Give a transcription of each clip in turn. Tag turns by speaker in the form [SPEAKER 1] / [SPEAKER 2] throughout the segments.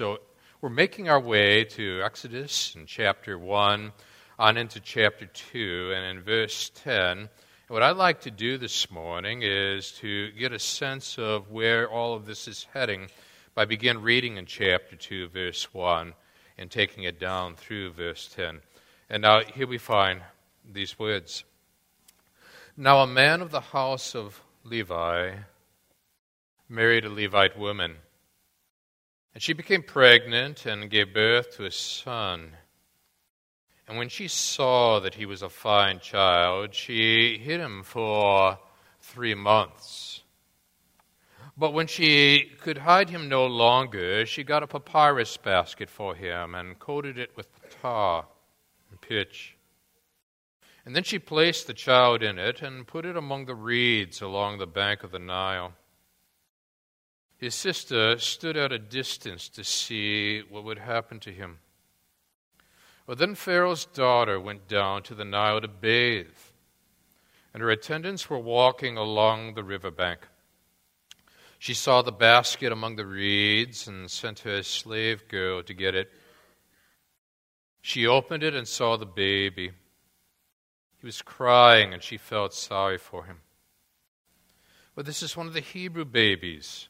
[SPEAKER 1] So we're making our way to Exodus in chapter 1 on into chapter 2 and in verse 10. what I'd like to do this morning is to get a sense of where all of this is heading by begin reading in chapter 2 verse 1 and taking it down through verse 10. And now here we find these words. Now a man of the house of Levi married a Levite woman. And she became pregnant and gave birth to a son. And when she saw that he was a fine child, she hid him for three months. But when she could hide him no longer, she got a papyrus basket for him and coated it with tar and pitch. And then she placed the child in it and put it among the reeds along the bank of the Nile. His sister stood at a distance to see what would happen to him. Well, then Pharaoh's daughter went down to the Nile to bathe, and her attendants were walking along the river bank. She saw the basket among the reeds and sent her slave girl to get it. She opened it and saw the baby. He was crying, and she felt sorry for him. But this is one of the Hebrew babies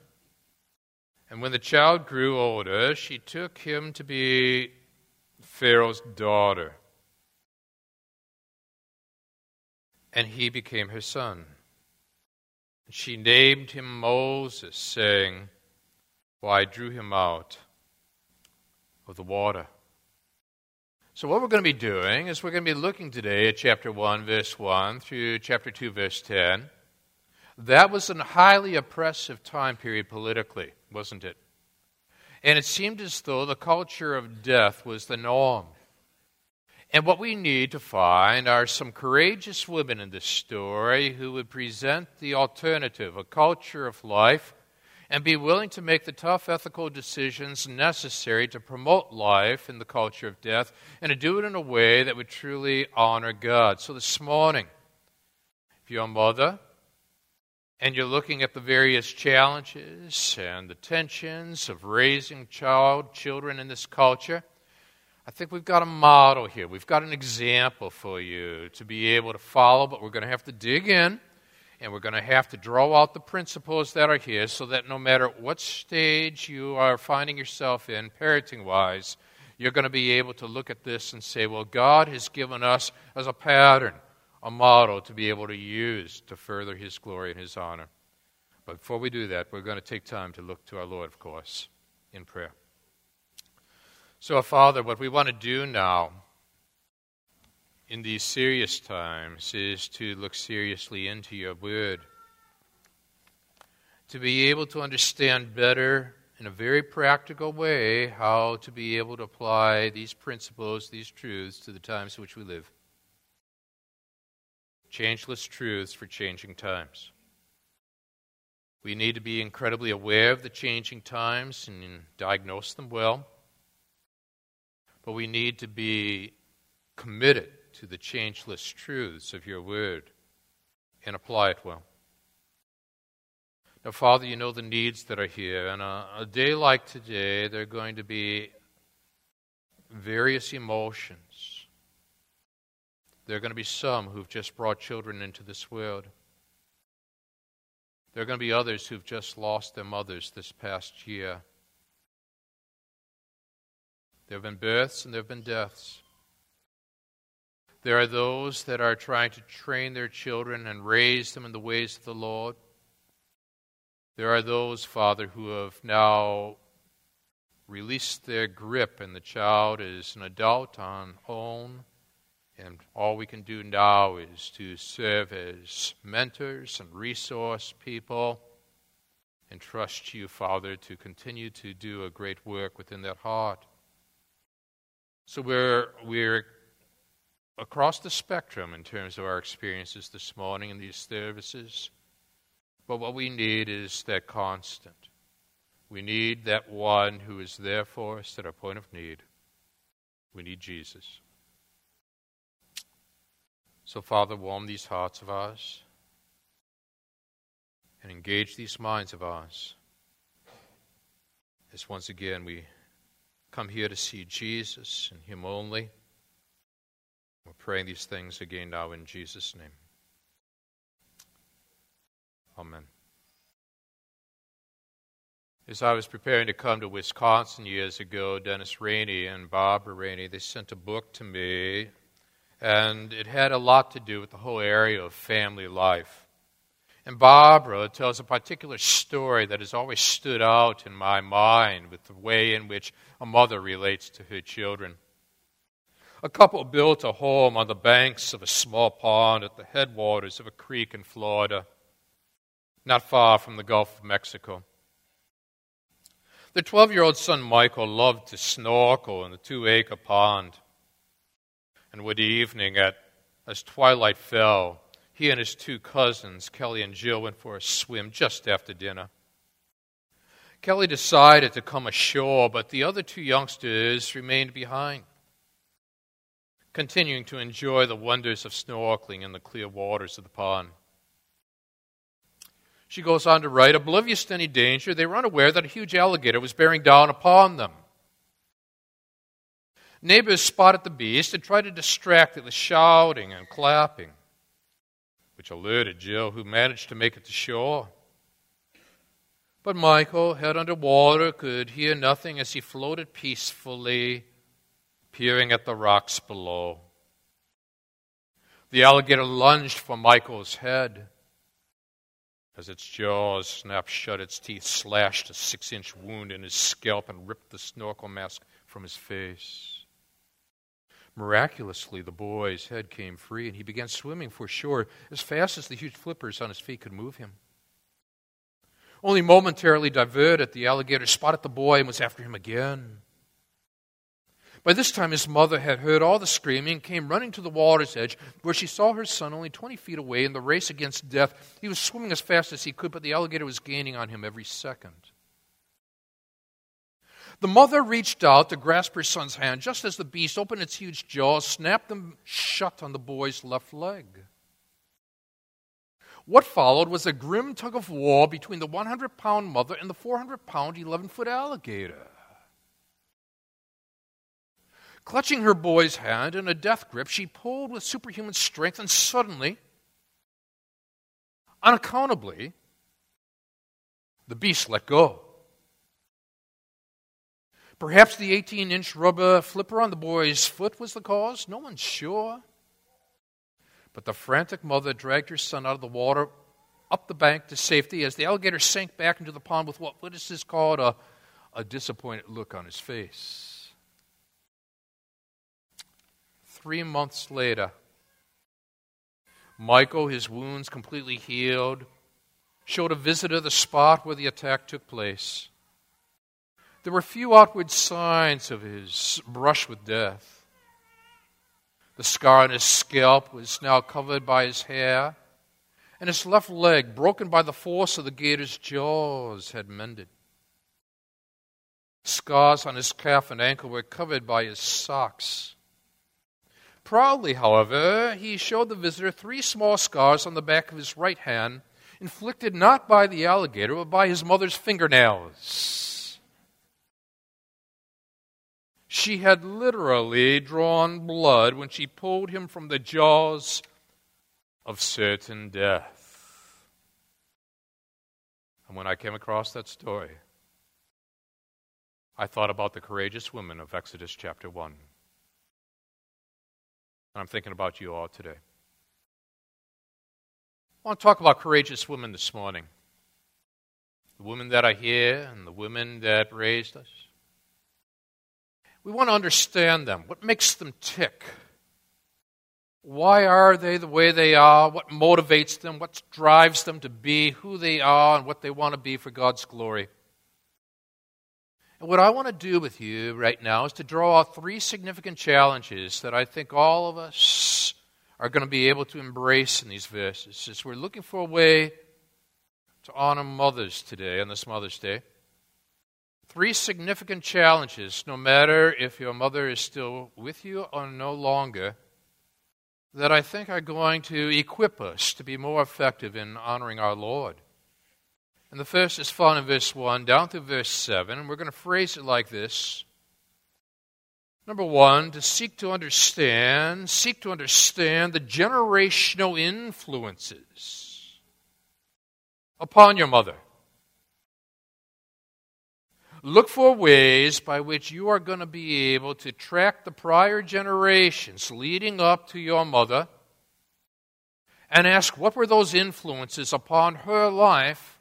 [SPEAKER 1] And when the child grew older, she took him to be Pharaoh's daughter. And he became her son. She named him Moses, saying, Well, I drew him out of the water. So, what we're going to be doing is we're going to be looking today at chapter 1, verse 1 through chapter 2, verse 10. That was a highly oppressive time period politically wasn't it? And it seemed as though the culture of death was the norm. And what we need to find are some courageous women in this story who would present the alternative, a culture of life, and be willing to make the tough ethical decisions necessary to promote life in the culture of death and to do it in a way that would truly honor God. So this morning, if you're a mother, and you're looking at the various challenges and the tensions of raising child children in this culture. I think we've got a model here. We've got an example for you to be able to follow but we're going to have to dig in and we're going to have to draw out the principles that are here so that no matter what stage you are finding yourself in parenting wise you're going to be able to look at this and say well god has given us as a pattern a model to be able to use to further His glory and His honor. But before we do that, we're going to take time to look to our Lord, of course, in prayer. So, Father, what we want to do now in these serious times is to look seriously into your word, to be able to understand better in a very practical way how to be able to apply these principles, these truths to the times in which we live changeless truths for changing times. We need to be incredibly aware of the changing times and diagnose them well. But we need to be committed to the changeless truths of your word and apply it well. Now, Father, you know the needs that are here. And a, a day like today, there are going to be various emotions there are going to be some who've just brought children into this world. There are going to be others who've just lost their mothers this past year. There have been births and there have been deaths. There are those that are trying to train their children and raise them in the ways of the Lord. There are those, Father, who have now released their grip, and the child is an adult on own and all we can do now is to serve as mentors and resource people and trust you, Father, to continue to do a great work within that heart. So we're, we're across the spectrum in terms of our experiences this morning in these services. But what we need is that constant. We need that one who is there for us at our point of need. We need Jesus. So, Father, warm these hearts of ours and engage these minds of ours as once again we come here to see Jesus and Him only. We're praying these things again now in Jesus' name. Amen. As I was preparing to come to Wisconsin years ago, Dennis Rainey and Barbara Rainey, they sent a book to me, and it had a lot to do with the whole area of family life. And Barbara tells a particular story that has always stood out in my mind with the way in which a mother relates to her children. A couple built a home on the banks of a small pond at the headwaters of a creek in Florida, not far from the Gulf of Mexico. Their 12 year old son Michael loved to snorkel in the two acre pond. And one evening, at, as twilight fell, he and his two cousins, Kelly and Jill, went for a swim just after dinner. Kelly decided to come ashore, but the other two youngsters remained behind, continuing to enjoy the wonders of snorkeling in the clear waters of the pond. She goes on to write Oblivious to any danger, they were unaware that a huge alligator was bearing down upon them. Neighbors spotted the beast and tried to distract it with shouting and clapping which alerted Jill, who managed to make it to shore. But Michael, head under water, could hear nothing as he floated peacefully, peering at the rocks below. The alligator lunged for Michael's head. As its jaws snapped shut, its teeth slashed a six inch wound in his scalp and ripped the snorkel mask from his face. Miraculously, the boy's head came free, and he began swimming for shore as fast as the huge flippers on his feet could move him. Only momentarily diverted, the alligator spotted the boy and was after him again. By this time, his mother had heard all the screaming and came running to the water's edge, where she saw her son only 20 feet away in the race against death. He was swimming as fast as he could, but the alligator was gaining on him every second. The mother reached out to grasp her son's hand just as the beast opened its huge jaws, snapped them shut on the boy's left leg. What followed was a grim tug of war between the 100 pound mother and the 400 pound, 11 foot alligator. Clutching her boy's hand in a death grip, she pulled with superhuman strength, and suddenly, unaccountably, the beast let go. Perhaps the 18 inch rubber flipper on the boy's foot was the cause. No one's sure. But the frantic mother dragged her son out of the water up the bank to safety as the alligator sank back into the pond with what, this called? A, a disappointed look on his face. Three months later, Michael, his wounds completely healed, showed a visitor the spot where the attack took place. There were few outward signs of his brush with death. The scar on his scalp was now covered by his hair, and his left leg, broken by the force of the gator's jaws, had mended. Scars on his calf and ankle were covered by his socks. Proudly, however, he showed the visitor three small scars on the back of his right hand, inflicted not by the alligator, but by his mother's fingernails. She had literally drawn blood when she pulled him from the jaws of certain death. And when I came across that story, I thought about the courageous women of Exodus chapter 1. And I'm thinking about you all today. I want to talk about courageous women this morning. The women that are here and the women that raised us. We want to understand them. What makes them tick? Why are they the way they are? What motivates them? What drives them to be who they are and what they want to be for God's glory? And what I want to do with you right now is to draw out three significant challenges that I think all of us are going to be able to embrace in these verses as we're looking for a way to honor mothers today on this Mother's Day. Three significant challenges, no matter if your mother is still with you or no longer, that I think are going to equip us to be more effective in honoring our Lord. And the first is found in verse 1 down through verse 7, and we're going to phrase it like this. Number one, to seek to understand, seek to understand the generational influences upon your mother. Look for ways by which you are going to be able to track the prior generations leading up to your mother and ask what were those influences upon her life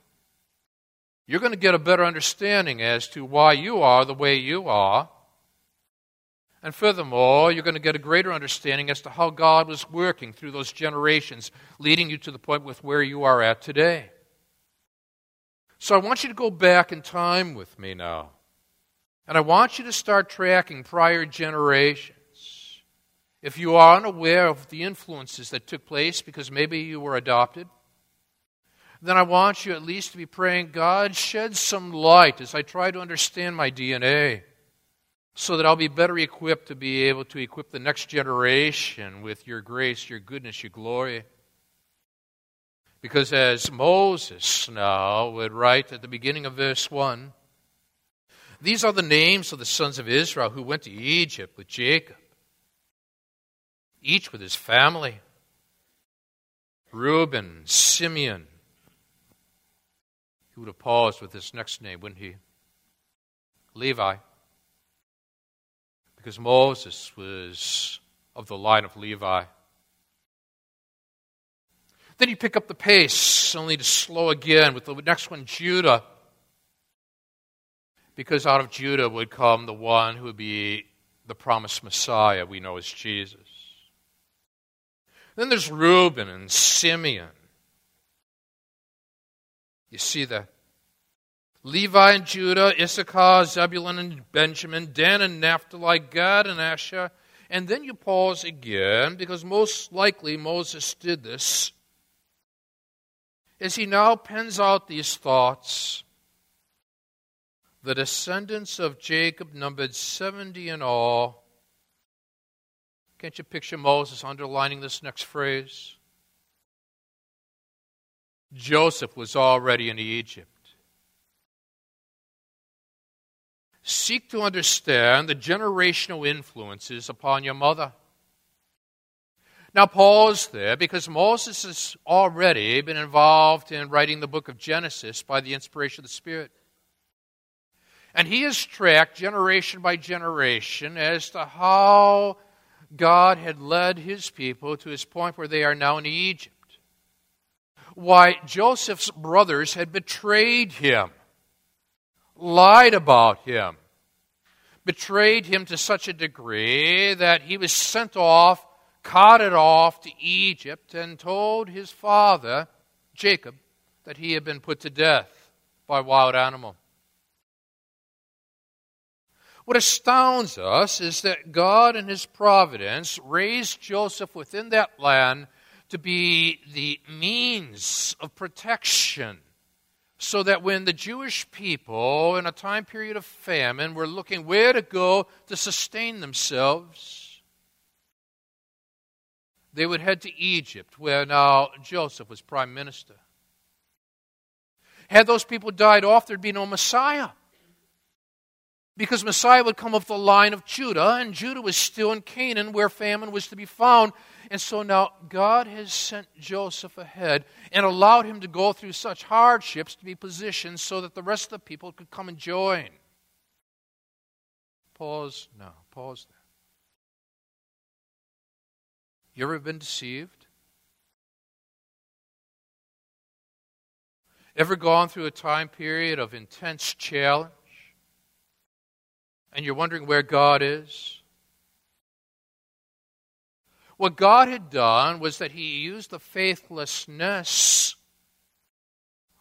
[SPEAKER 1] you're going to get a better understanding as to why you are the way you are. And furthermore, you're going to get a greater understanding as to how God was working through those generations, leading you to the point with where you are at today. So I want you to go back in time with me now. And I want you to start tracking prior generations. If you are unaware of the influences that took place because maybe you were adopted, then I want you at least to be praying, God, shed some light as I try to understand my DNA so that I'll be better equipped to be able to equip the next generation with your grace, your goodness, your glory. Because as Moses now would write at the beginning of verse 1, these are the names of the sons of Israel who went to Egypt with Jacob, each with his family Reuben, Simeon, he would have paused with his next name, wouldn't he? Levi. Because Moses was of the line of Levi. Then you pick up the pace, only to slow again with the next one, Judah. Because out of Judah would come the one who would be the promised Messiah we know as Jesus. Then there's Reuben and Simeon. You see that? Levi and Judah, Issachar, Zebulun and Benjamin, Dan and Naphtali, Gad and Asher. And then you pause again, because most likely Moses did this. As he now pens out these thoughts, the descendants of Jacob numbered 70 in all. Can't you picture Moses underlining this next phrase? Joseph was already in Egypt. Seek to understand the generational influences upon your mother. Now, pause there because Moses has already been involved in writing the book of Genesis by the inspiration of the Spirit. And he has tracked generation by generation as to how God had led his people to his point where they are now in Egypt why Joseph's brothers had betrayed him, lied about him, betrayed him to such a degree that he was sent off, carted off to Egypt, and told his father, Jacob, that he had been put to death by a wild animal. What astounds us is that God, in His providence, raised Joseph within that land to be the means of protection so that when the Jewish people, in a time period of famine, were looking where to go to sustain themselves, they would head to Egypt, where now Joseph was prime minister. Had those people died off, there'd be no Messiah. Because Messiah would come of the line of Judah, and Judah was still in Canaan where famine was to be found. And so now God has sent Joseph ahead and allowed him to go through such hardships to be positioned so that the rest of the people could come and join. Pause now. Pause there. You ever been deceived? Ever gone through a time period of intense challenge? And you're wondering where God is? What God had done was that He used the faithlessness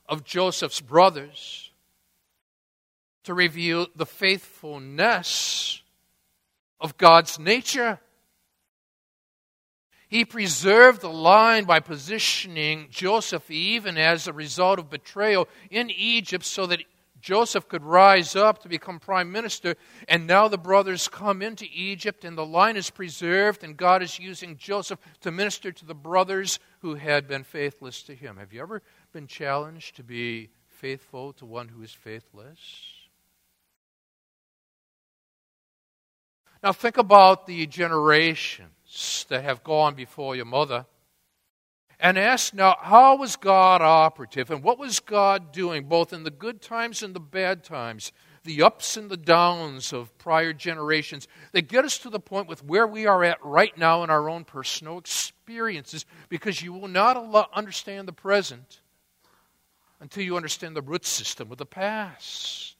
[SPEAKER 1] of Joseph's brothers to reveal the faithfulness of God's nature. He preserved the line by positioning Joseph, even as a result of betrayal, in Egypt so that Joseph could rise up to become prime minister. And now the brothers come into Egypt, and the line is preserved, and God is using Joseph to minister to the brothers who had been faithless to him. Have you ever been challenged to be faithful to one who is faithless? Now, think about the generations that have gone before your mother and ask now, how was God operative and what was God doing both in the good times and the bad times, the ups and the downs of prior generations that get us to the point with where we are at right now in our own personal experiences because you will not understand the present until you understand the root system of the past.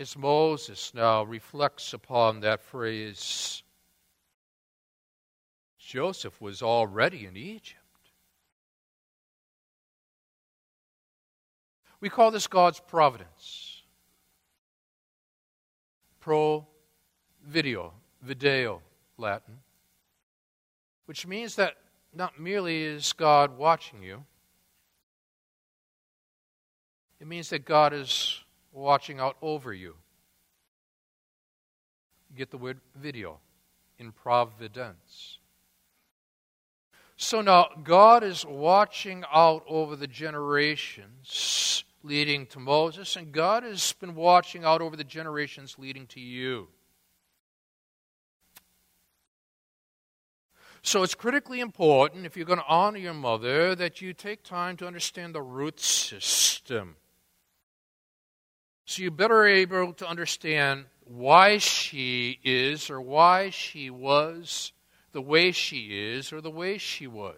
[SPEAKER 1] As Moses now reflects upon that phrase, Joseph was already in Egypt. We call this God's providence. Pro video, video, Latin, which means that not merely is God watching you, it means that God is watching out over you. get the word video in providence. So now God is watching out over the generations leading to Moses, and God has been watching out over the generations leading to you. So it's critically important, if you're going to honor your mother, that you take time to understand the root system. So you better able to understand why she is or why she was the way she is or the way she was.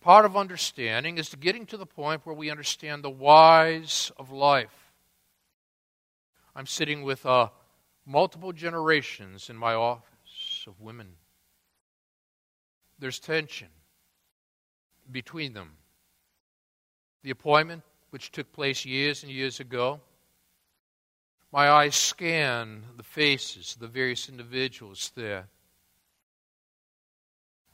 [SPEAKER 1] Part of understanding is getting to the point where we understand the whys of life. I'm sitting with uh, multiple generations in my office of women. There's tension between them. The appointment, which took place years and years ago, my eyes scan the faces of the various individuals there.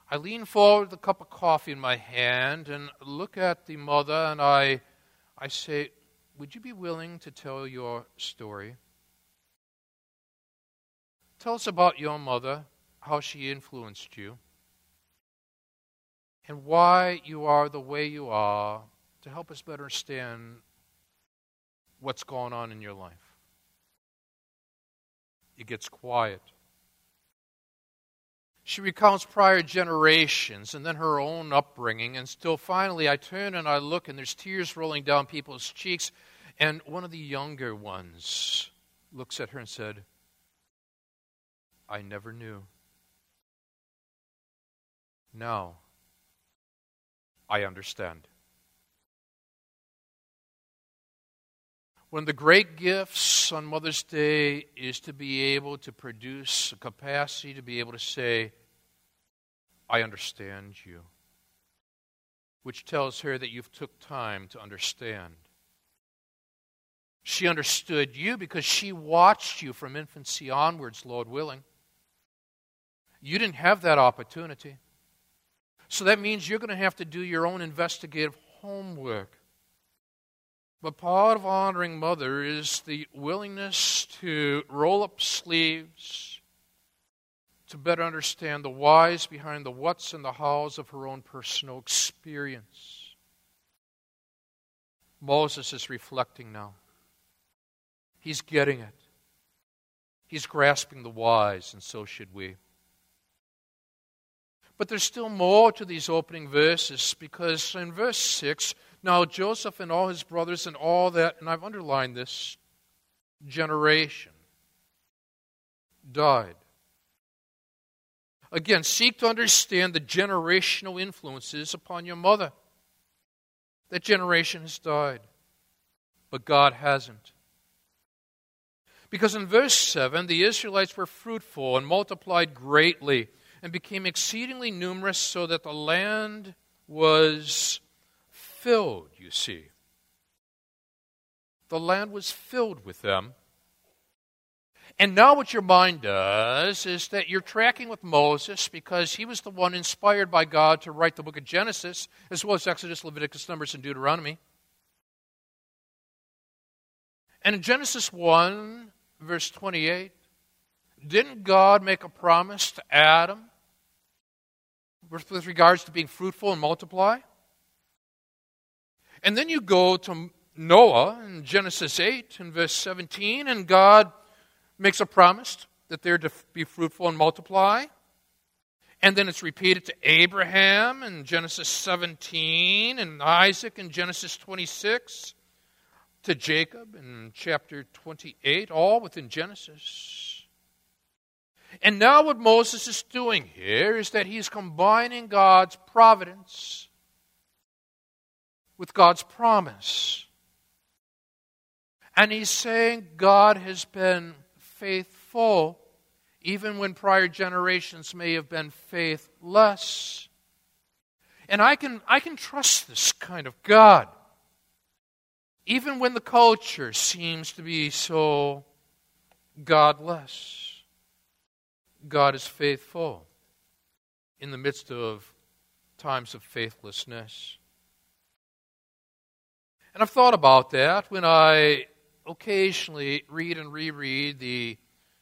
[SPEAKER 1] I lean forward with a cup of coffee in my hand and look at the mother, and I, I say, Would you be willing to tell your story? Tell us about your mother how she influenced you, and why you are the way you are to help us better understand what's going on in your life. It gets quiet. She recounts prior generations and then her own upbringing. And still, finally, I turn and I look, and there's tears rolling down people's cheeks. And one of the younger ones looks at her and said, I never knew. Now, I understand. One of the great gifts on Mother's Day is to be able to produce a capacity to be able to say, I understand you, which tells her that you've took time to understand. She understood you because she watched you from infancy onwards, Lord willing. You didn't have that opportunity. So that means you're going to have to do your own investigative homework. But part of honoring mother is the willingness to roll up sleeves to better understand the whys behind the whats and the hows of her own personal experience. Moses is reflecting now. He's getting it. He's grasping the whys, and so should we. But there's still more to these opening verses because in verse 6, now Joseph and all his brothers and all that, and I've underlined this generation, died. Again, seek to understand the generational influences upon your mother. That generation has died, but God hasn't. Because in verse 7, the Israelites were fruitful and multiplied greatly and became exceedingly numerous, so that the land was filled, you see. The land was filled with them. And now, what your mind does is that you're tracking with Moses because he was the one inspired by God to write the book of Genesis, as well as Exodus, Leviticus, Numbers, and Deuteronomy. And in Genesis 1, verse 28, didn't God make a promise to Adam with regards to being fruitful and multiply? And then you go to Noah in Genesis 8 and verse 17, and God makes a promise that they're to be fruitful and multiply. And then it's repeated to Abraham in Genesis 17 and Isaac in Genesis 26, to Jacob in chapter 28, all within Genesis. And now, what Moses is doing here is that he's combining God's providence with God's promise. And he's saying God has been faithful, even when prior generations may have been faithless. And I can, I can trust this kind of God, even when the culture seems to be so godless. God is faithful in the midst of times of faithlessness. And I've thought about that when I occasionally read and reread the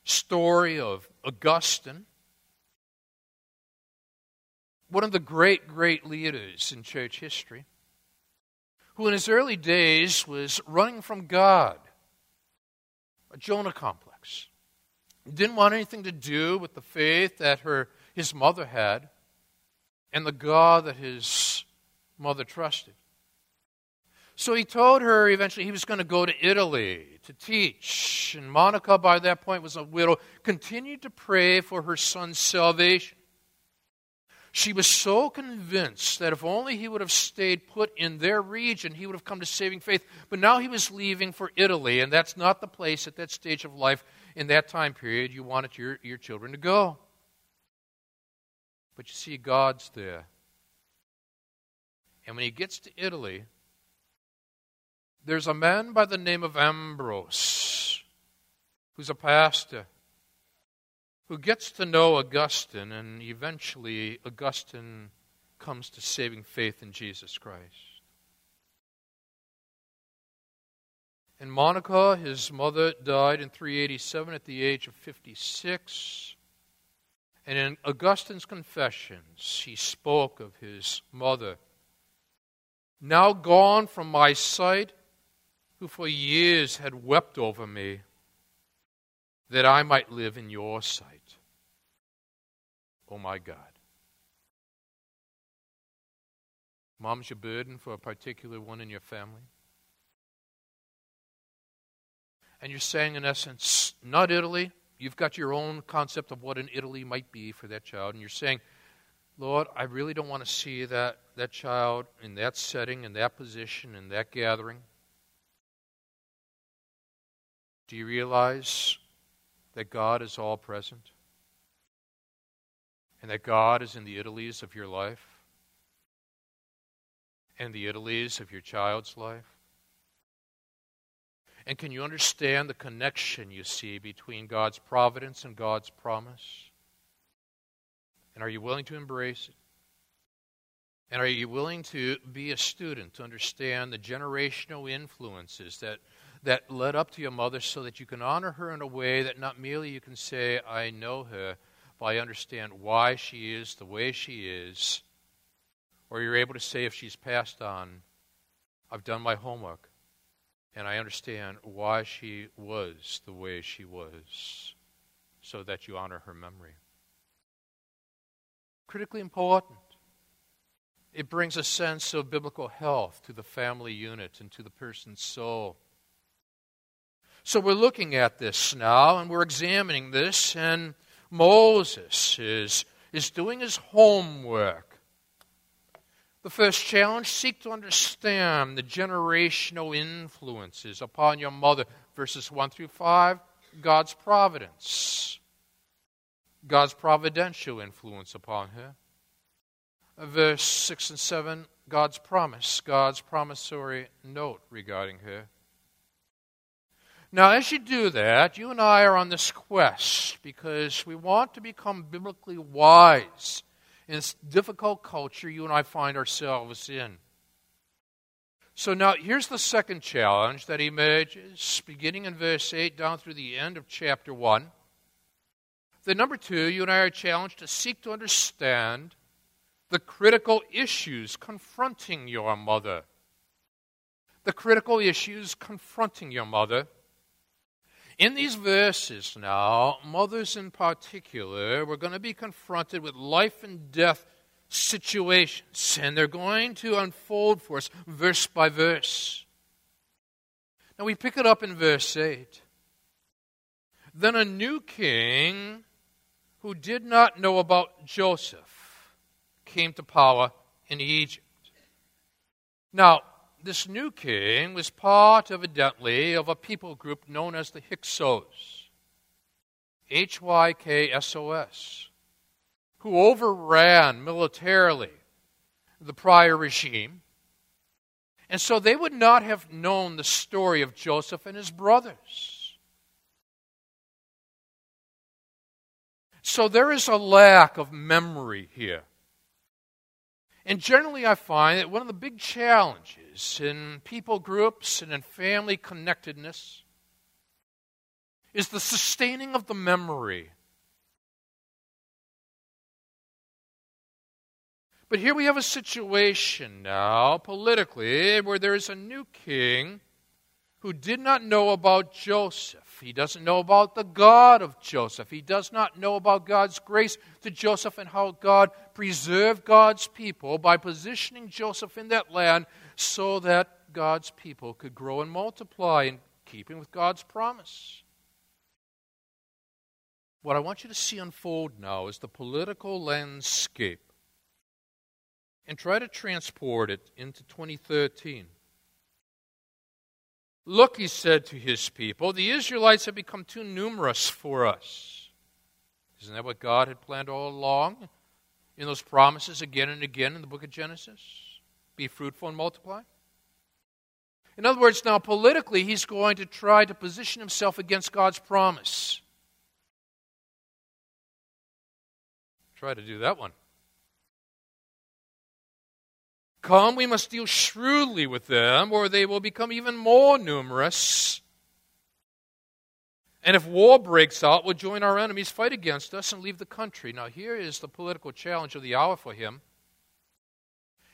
[SPEAKER 1] story of Augustine, one of the great, great leaders in church history, who in his early days was running from God, a Jonah complex. Didn't want anything to do with the faith that her, his mother had and the God that his mother trusted. So he told her eventually he was going to go to Italy to teach. And Monica, by that point, was a widow, continued to pray for her son's salvation. She was so convinced that if only he would have stayed put in their region, he would have come to saving faith. But now he was leaving for Italy, and that's not the place at that stage of life, in that time period, you wanted your, your children to go. But you see, God's there. And when he gets to Italy, there's a man by the name of Ambrose who's a pastor who gets to know Augustine, and eventually Augustine comes to saving faith in Jesus Christ. In Monica, his mother, died in 387 at the age of 56. And in Augustine's confessions, he spoke of his mother, now gone from my sight who for years had wept over me, that I might live in your sight. Oh my God. Mom's your burden for a particular one in your family? And you're saying, in essence, not Italy. You've got your own concept of what an Italy might be for that child. And you're saying, Lord, I really don't want to see that, that child in that setting, in that position, in that gathering. Do you realize that God is all present? And that God is in the Italies of your life? And the Italies of your child's life? And can you understand the connection you see between God's providence and God's promise? And are you willing to embrace it? And are you willing to be a student to understand the generational influences that that led up to your mother so that you can honor her in a way that not merely you can say, I know her, but I understand why she is the way she is. Or you're able to say, if she's passed on, I've done my homework and I understand why she was the way she was, so that you honor her memory. Critically important. It brings a sense of biblical health to the family unit and to the person's soul. So we're looking at this now and we're examining this, and Moses is, is doing his homework. The first challenge seek to understand the generational influences upon your mother, verses 1 through 5, God's providence, God's providential influence upon her. verse 6 and 7, God's promise, God's promissory note regarding her. Now, as you do that, you and I are on this quest because we want to become biblically wise in this difficult culture you and I find ourselves in. So now here's the second challenge that emerges, beginning in verse 8 down through the end of chapter 1. Then, number two, you and I are challenged to seek to understand the critical issues confronting your mother. The critical issues confronting your mother. In these verses now, mothers in particular, we're going to be confronted with life and death situations, and they're going to unfold for us verse by verse. Now we pick it up in verse 8. Then a new king who did not know about Joseph came to power in Egypt. Now, this new king was part, evidently, of a people group known as the Hyksos. H Y K S O S who overran militarily the prior regime. And so they would not have known the story of Joseph and his brothers. So there is a lack of memory here. And generally, I find that one of the big challenges in people groups and in family connectedness is the sustaining of the memory. But here we have a situation now, politically, where there is a new king who did not know about Joseph. He doesn't know about the God of Joseph. He does not know about God's grace to Joseph and how God preserved God's people by positioning Joseph in that land so that God's people could grow and multiply in keeping with God's promise. What I want you to see unfold now is the political landscape and try to transport it into 2013. Look, he said to his people, the Israelites have become too numerous for us. Isn't that what God had planned all along in those promises again and again in the book of Genesis? Be fruitful and multiply? In other words, now politically, he's going to try to position himself against God's promise. Try to do that one. Come, we must deal shrewdly with them, or they will become even more numerous. And if war breaks out, we'll join our enemies, fight against us, and leave the country. Now, here is the political challenge of the hour for him.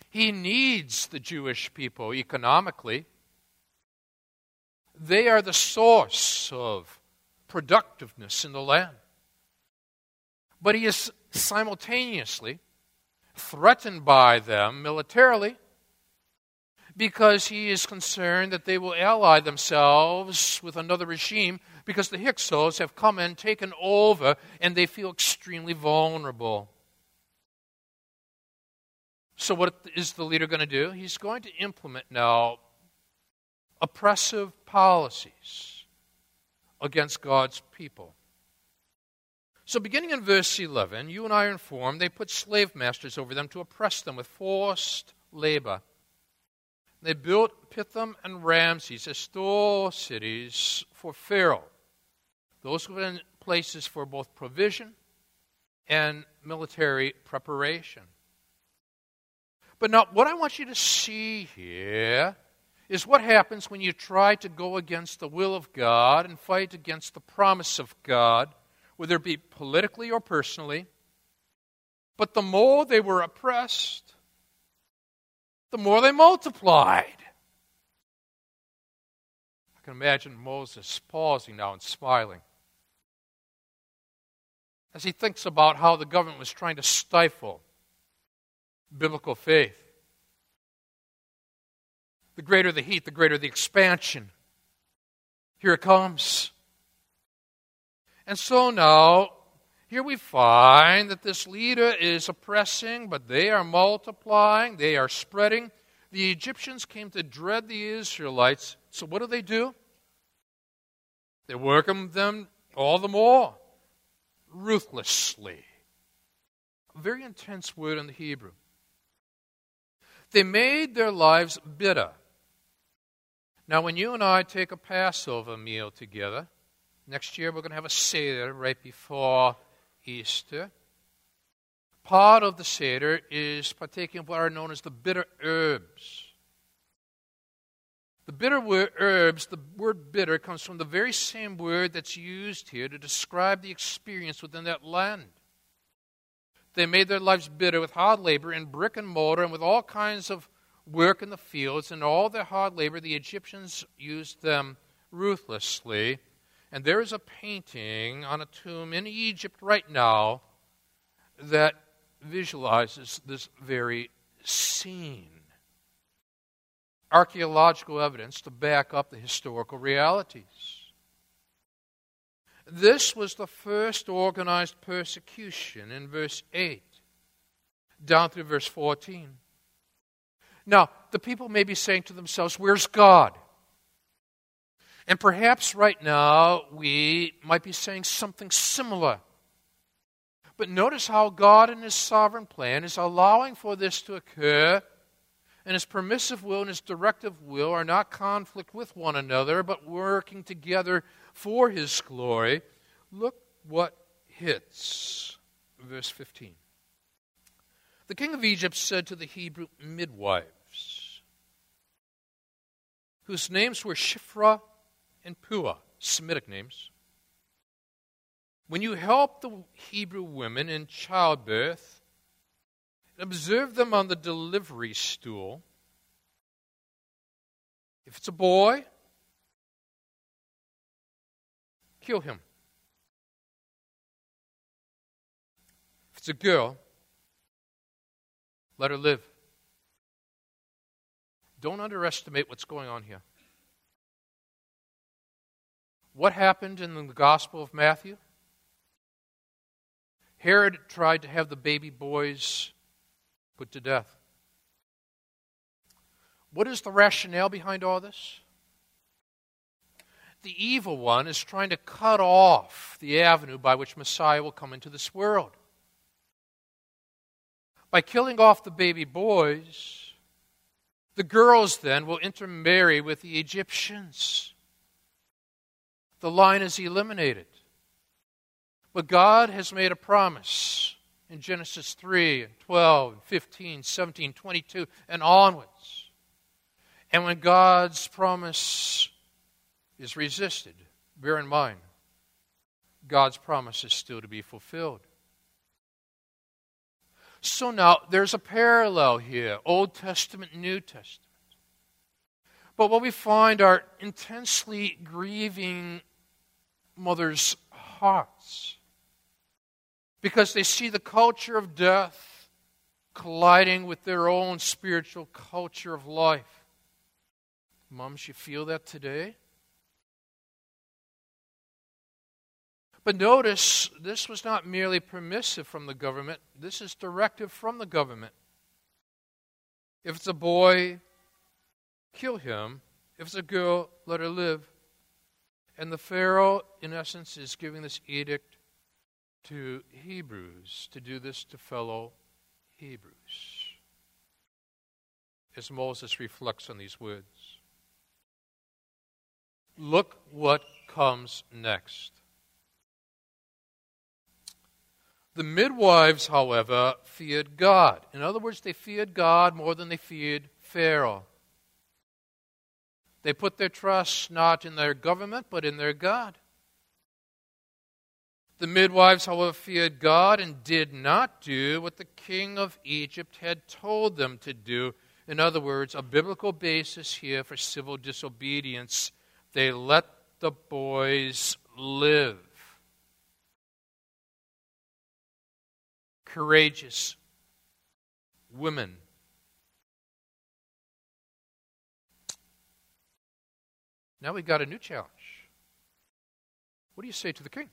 [SPEAKER 1] He needs the Jewish people economically. They are the source of productiveness in the land. But he is simultaneously threatened by them militarily because he is concerned that they will ally themselves with another regime because the Hyksos have come and taken over and they feel extremely vulnerable. So, what is the leader going to do? He's going to implement now oppressive policies against God's people. So, beginning in verse 11, you and I are informed they put slave masters over them to oppress them with forced labor. They built Pithom and Ramses as store cities for Pharaoh. Those were places for both provision and military preparation. But now, what I want you to see here is what happens when you try to go against the will of God and fight against the promise of God whether it be politically or personally. But the more they were oppressed, the more they multiplied. I can imagine Moses pausing now and smiling as he thinks about how the government was trying to stifle biblical faith. The greater the heat, the greater the expansion. Here it comes. And so now, here we find that this leader is oppressing, but they are multiplying, they are spreading. The Egyptians came to dread the Israelites. So what do they do? They welcome them all the more ruthlessly. A very intense word in the Hebrew. They made their lives bitter. Now, when you and I take a Passover meal together, next year we're going to have a Seder right before Easter. Part of the Seder is partaking of what are known as the bitter herbs. The bitter word, herbs, the word bitter, comes from the very same word that's used here to describe the experience within that land. They made their lives bitter with hard labor in brick and mortar and with all kinds of work in the fields. And all their hard labor, the Egyptians used them ruthlessly. And there is a painting on a tomb in Egypt right now that visualizes this very scene. Archaeological evidence to back up the historical realities. This was the first organized persecution in verse 8, down through verse 14. Now, the people may be saying to themselves, Where's God? And perhaps right now we might be saying something similar. But notice how God, in His sovereign plan, is allowing for this to occur, and His permissive will and His directive will are not conflict with one another, but working together for His glory. Look what hits. Verse 15. The king of Egypt said to the Hebrew midwives, whose names were Shiphrah and Puah, Semitic names. When you help the Hebrew women in childbirth, observe them on the delivery stool. If it's a boy, kill him. If it's a girl, let her live. Don't underestimate what's going on here. What happened in the Gospel of Matthew? Herod tried to have the baby boys put to death. What is the rationale behind all this? The evil one is trying to cut off the avenue by which Messiah will come into this world. By killing off the baby boys, the girls then will intermarry with the Egyptians the line is eliminated. But God has made a promise in Genesis 3, and 12, 15, 17, 22, and onwards. And when God's promise is resisted, bear in mind, God's promise is still to be fulfilled. So now there's a parallel here Old Testament, New Testament. But what we find are intensely grieving mothers' hearts because they see the culture of death colliding with their own spiritual culture of life. Moms, you feel that today? But notice, this was not merely permissive from the government, this is directive from the government. If it's a boy, kill him. If it's a girl, let her live. And the Pharaoh, in essence, is giving this edict to Hebrews to do this to fellow Hebrews. As Moses reflects on these words. Look what comes next. The midwives, however, feared God. In other words, they feared God more than they feared Pharaoh. They put their trust not in their government, but in their God. The midwives, however, feared God and did not do what the king of Egypt had told them to do. In other words, a biblical basis here for civil disobedience. They let the boys live. Courageous women Now we've got a new challenge. What do you say to the king?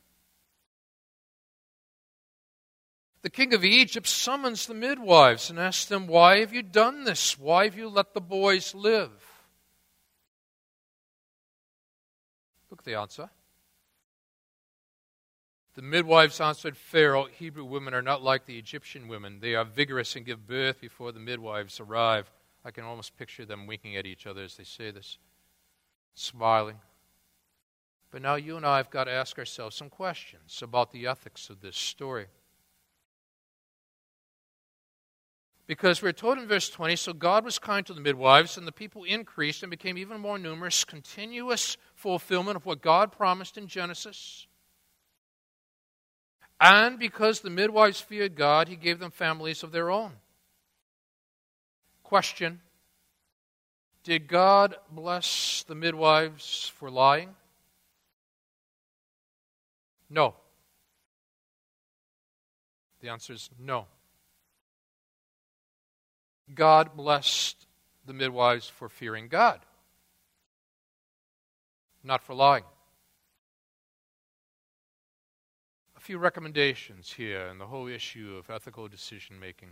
[SPEAKER 1] The king of Egypt summons the midwives and asks them, Why have you done this? Why have you let the boys live? Look at the answer. The midwives answered Pharaoh, Hebrew women are not like the Egyptian women. They are vigorous and give birth before the midwives arrive. I can almost picture them winking at each other as they say this, smiling. But now you and I have got to ask ourselves some questions about the ethics of this story. Because we're told in verse 20 so God was kind to the midwives, and the people increased and became even more numerous, continuous fulfillment of what God promised in Genesis. And because the midwives feared God, he gave them families of their own. Question Did God bless the midwives for lying? No. The answer is no. God blessed the midwives for fearing God, not for lying. A few recommendations here in the whole issue of ethical decision making.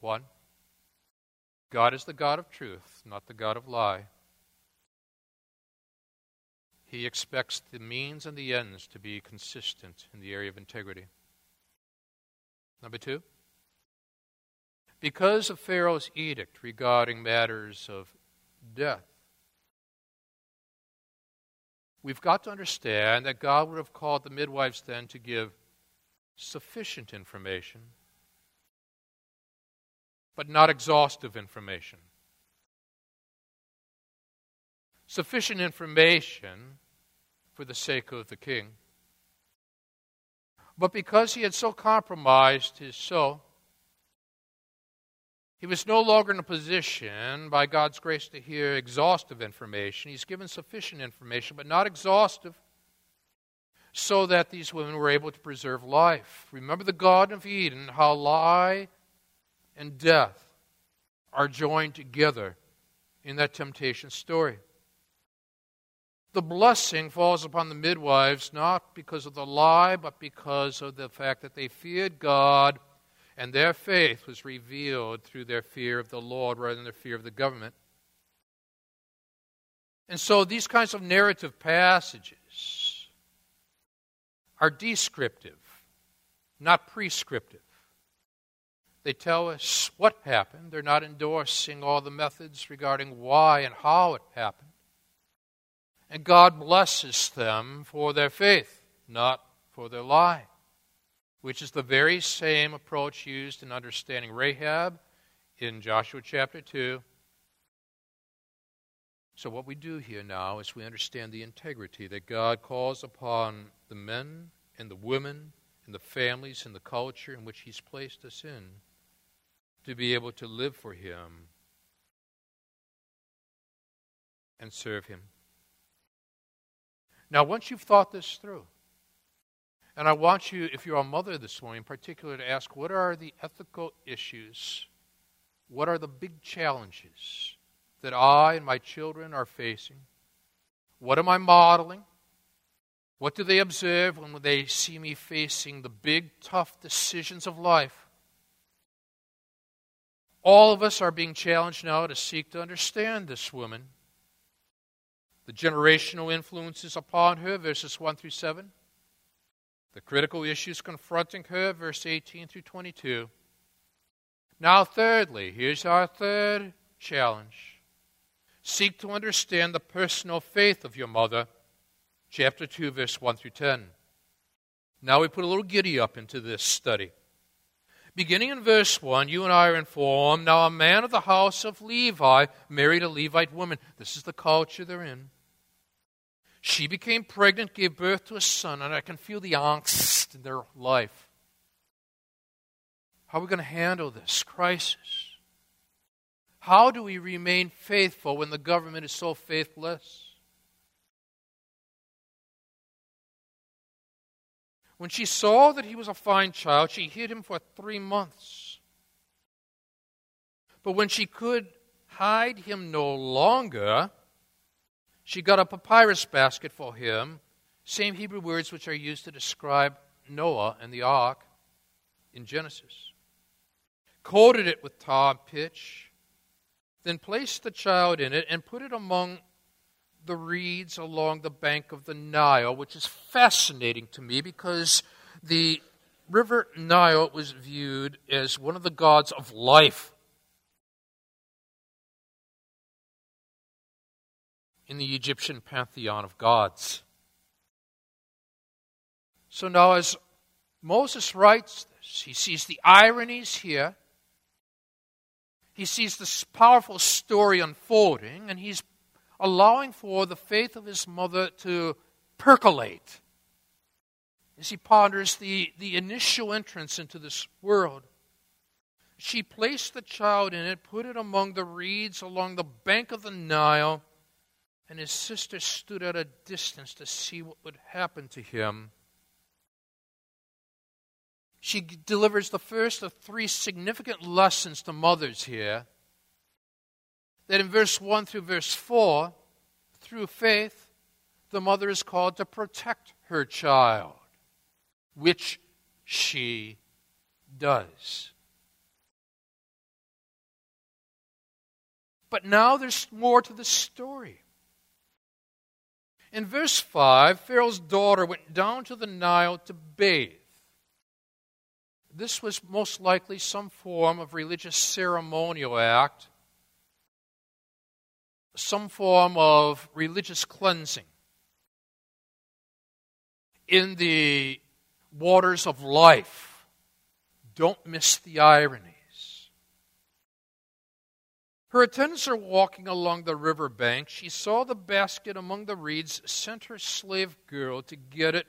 [SPEAKER 1] One, God is the God of truth, not the God of lie. He expects the means and the ends to be consistent in the area of integrity. Number two, because of Pharaoh's edict regarding matters of death. We've got to understand that God would have called the midwives then to give sufficient information, but not exhaustive information. Sufficient information for the sake of the king. But because he had so compromised his soul, he was no longer in a position, by God's grace, to hear exhaustive information. He's given sufficient information, but not exhaustive, so that these women were able to preserve life. Remember the Garden of Eden, how lie and death are joined together in that temptation story. The blessing falls upon the midwives not because of the lie, but because of the fact that they feared God and their faith was revealed through their fear of the Lord rather than their fear of the government. And so these kinds of narrative passages are descriptive, not prescriptive. They tell us what happened. They're not endorsing all the methods regarding why and how it happened. And God blesses them for their faith, not for their lie which is the very same approach used in understanding Rahab in Joshua chapter 2. So, what we do here now is we understand the integrity that God calls upon the men and the women and the families and the culture in which He's placed us in to be able to live for Him and serve Him. Now, once you've thought this through, and I want you, if you're a mother this morning in particular, to ask what are the ethical issues? What are the big challenges that I and my children are facing? What am I modeling? What do they observe when they see me facing the big, tough decisions of life? All of us are being challenged now to seek to understand this woman. The generational influences upon her, verses 1 through 7 the critical issues confronting her, verse 18 through 22. Now, thirdly, here's our third challenge seek to understand the personal faith of your mother, chapter 2, verse 1 through 10. Now, we put a little giddy up into this study. Beginning in verse 1, you and I are informed now a man of the house of Levi married a Levite woman. This is the culture they're in. She became pregnant, gave birth to a son, and I can feel the angst in their life. How are we going to handle this crisis? How do we remain faithful when the government is so faithless? When she saw that he was a fine child, she hid him for three months. But when she could hide him no longer, she got a papyrus basket for him, same Hebrew words which are used to describe Noah and the ark in Genesis. Coated it with tar pitch, then placed the child in it and put it among the reeds along the bank of the Nile, which is fascinating to me because the river Nile was viewed as one of the gods of life in the Egyptian pantheon of gods. So now, as Moses writes this, he sees the ironies here. He sees this powerful story unfolding, and he's allowing for the faith of his mother to percolate as he ponders the, the initial entrance into this world. She placed the child in it, put it among the reeds along the bank of the Nile, and his sister stood at a distance to see what would happen to him. She delivers the first of three significant lessons to mothers here. That in verse 1 through verse 4, through faith, the mother is called to protect her child, which she does. But now there's more to the story. In verse 5, Pharaoh's daughter went down to the Nile to bathe. This was most likely some form of religious ceremonial act, some form of religious cleansing. In the waters of life, don't miss the ironies. Her attendants are walking along the river bank. She saw the basket among the reeds, sent her slave girl to get it.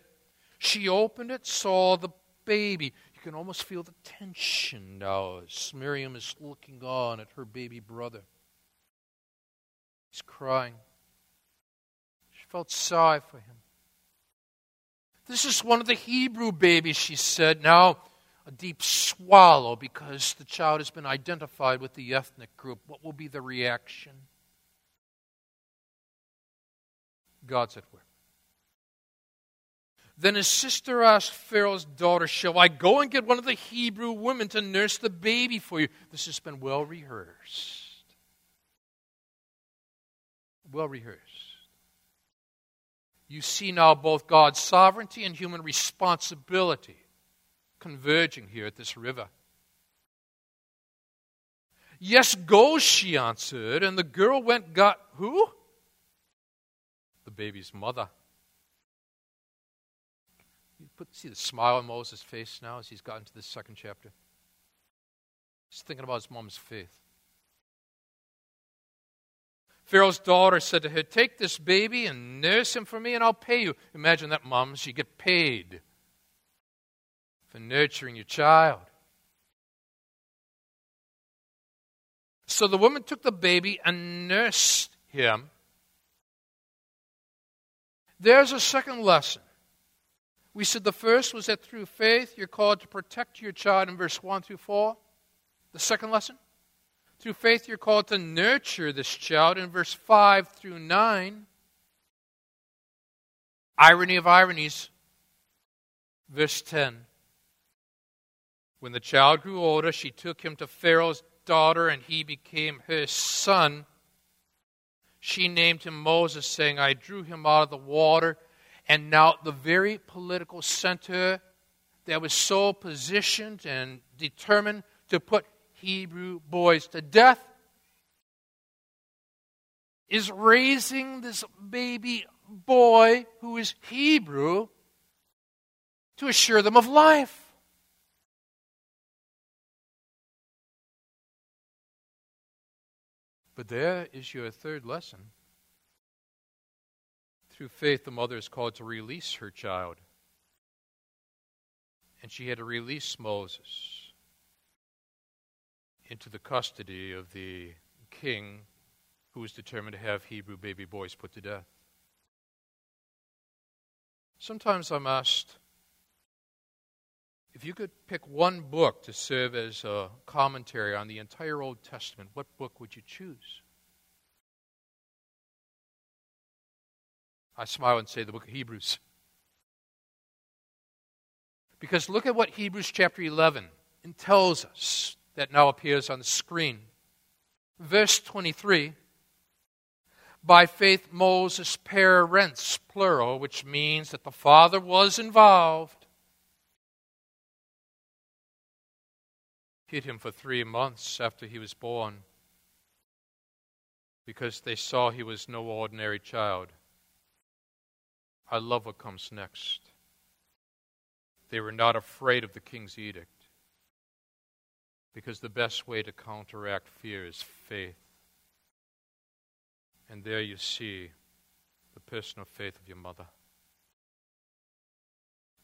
[SPEAKER 1] She opened it, saw the baby. You can almost feel the tension now as Miriam is looking on at her baby brother. He's crying. She felt sorry for him. This is one of the Hebrew babies, she said. Now, a deep swallow because the child has been identified with the ethnic group. What will be the reaction? God's at work. Then his sister asked Pharaoh's daughter, Shall I go and get one of the Hebrew women to nurse the baby for you? This has been well rehearsed. Well rehearsed. You see now both God's sovereignty and human responsibility converging here at this river. Yes, go, she answered, and the girl went, got who? The baby's mother. You put, see the smile on Moses' face now as he's gotten to this second chapter. He's thinking about his mom's faith. Pharaoh's daughter said to her, Take this baby and nurse him for me, and I'll pay you. Imagine that, moms. You get paid for nurturing your child. So the woman took the baby and nursed him. There's a second lesson. We said the first was that through faith you're called to protect your child in verse 1 through 4. The second lesson? Through faith you're called to nurture this child in verse 5 through 9. Irony of ironies, verse 10. When the child grew older, she took him to Pharaoh's daughter, and he became her son. She named him Moses, saying, I drew him out of the water. And now, the very political center that was so positioned and determined to put Hebrew boys to death is raising this baby boy who is Hebrew to assure them of life. But there is your third lesson. Through faith, the mother is called to release her child. And she had to release Moses into the custody of the king who was determined to have Hebrew baby boys put to death. Sometimes I'm asked, if you could pick one book to serve as a commentary on the entire Old Testament, what book would you choose? I smile and say the book of Hebrews. Because look at what Hebrews chapter 11 tells us that now appears on the screen. Verse 23 By faith, Moses' parents, plural, which means that the father was involved, hid him for three months after he was born. because they saw he was no ordinary child. I love what comes next. They were not afraid of the king's edict because the best way to counteract fear is faith. And there you see the personal faith of your mother.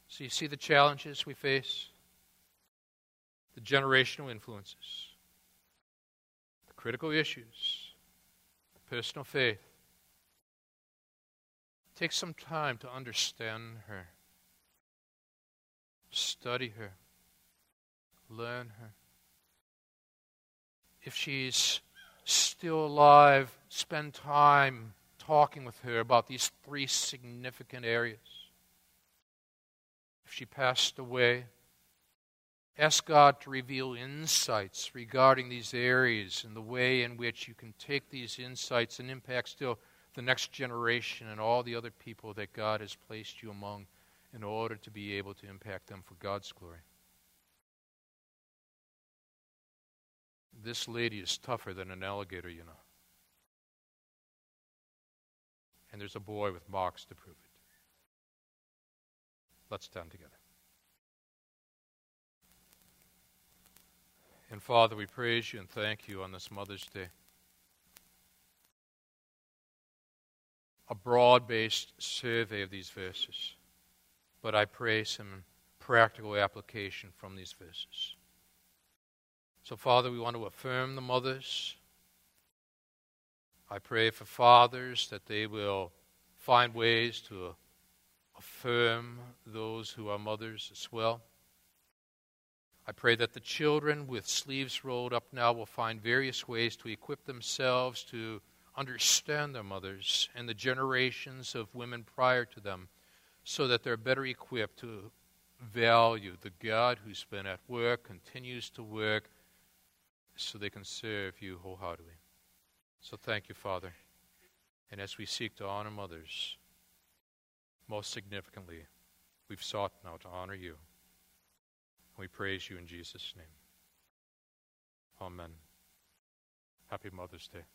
[SPEAKER 1] So you see the challenges we face, the generational influences, the critical issues, the personal faith. Take some time to understand her, study her, learn her. If she's still alive, spend time talking with her about these three significant areas. If she passed away, ask God to reveal insights regarding these areas and the way in which you can take these insights and impact still the next generation and all the other people that God has placed you among in order to be able to impact them for God's glory. This lady is tougher than an alligator, you know. And there's a boy with marks to prove it. Let's stand together. And Father, we praise you and thank you on this Mother's Day. A broad based survey of these verses, but I pray some practical application from these verses. So, Father, we want to affirm the mothers. I pray for fathers that they will find ways to affirm those who are mothers as well. I pray that the children with sleeves rolled up now will find various ways to equip themselves to understand their mothers and the generations of women prior to them so that they're better equipped to value the God who's been at work, continues to work, so they can serve you wholeheartedly. So thank you, Father. And as we seek to honor mothers, most significantly, we've sought now to honor you. We praise you in Jesus' name. Amen. Happy Mother's Day.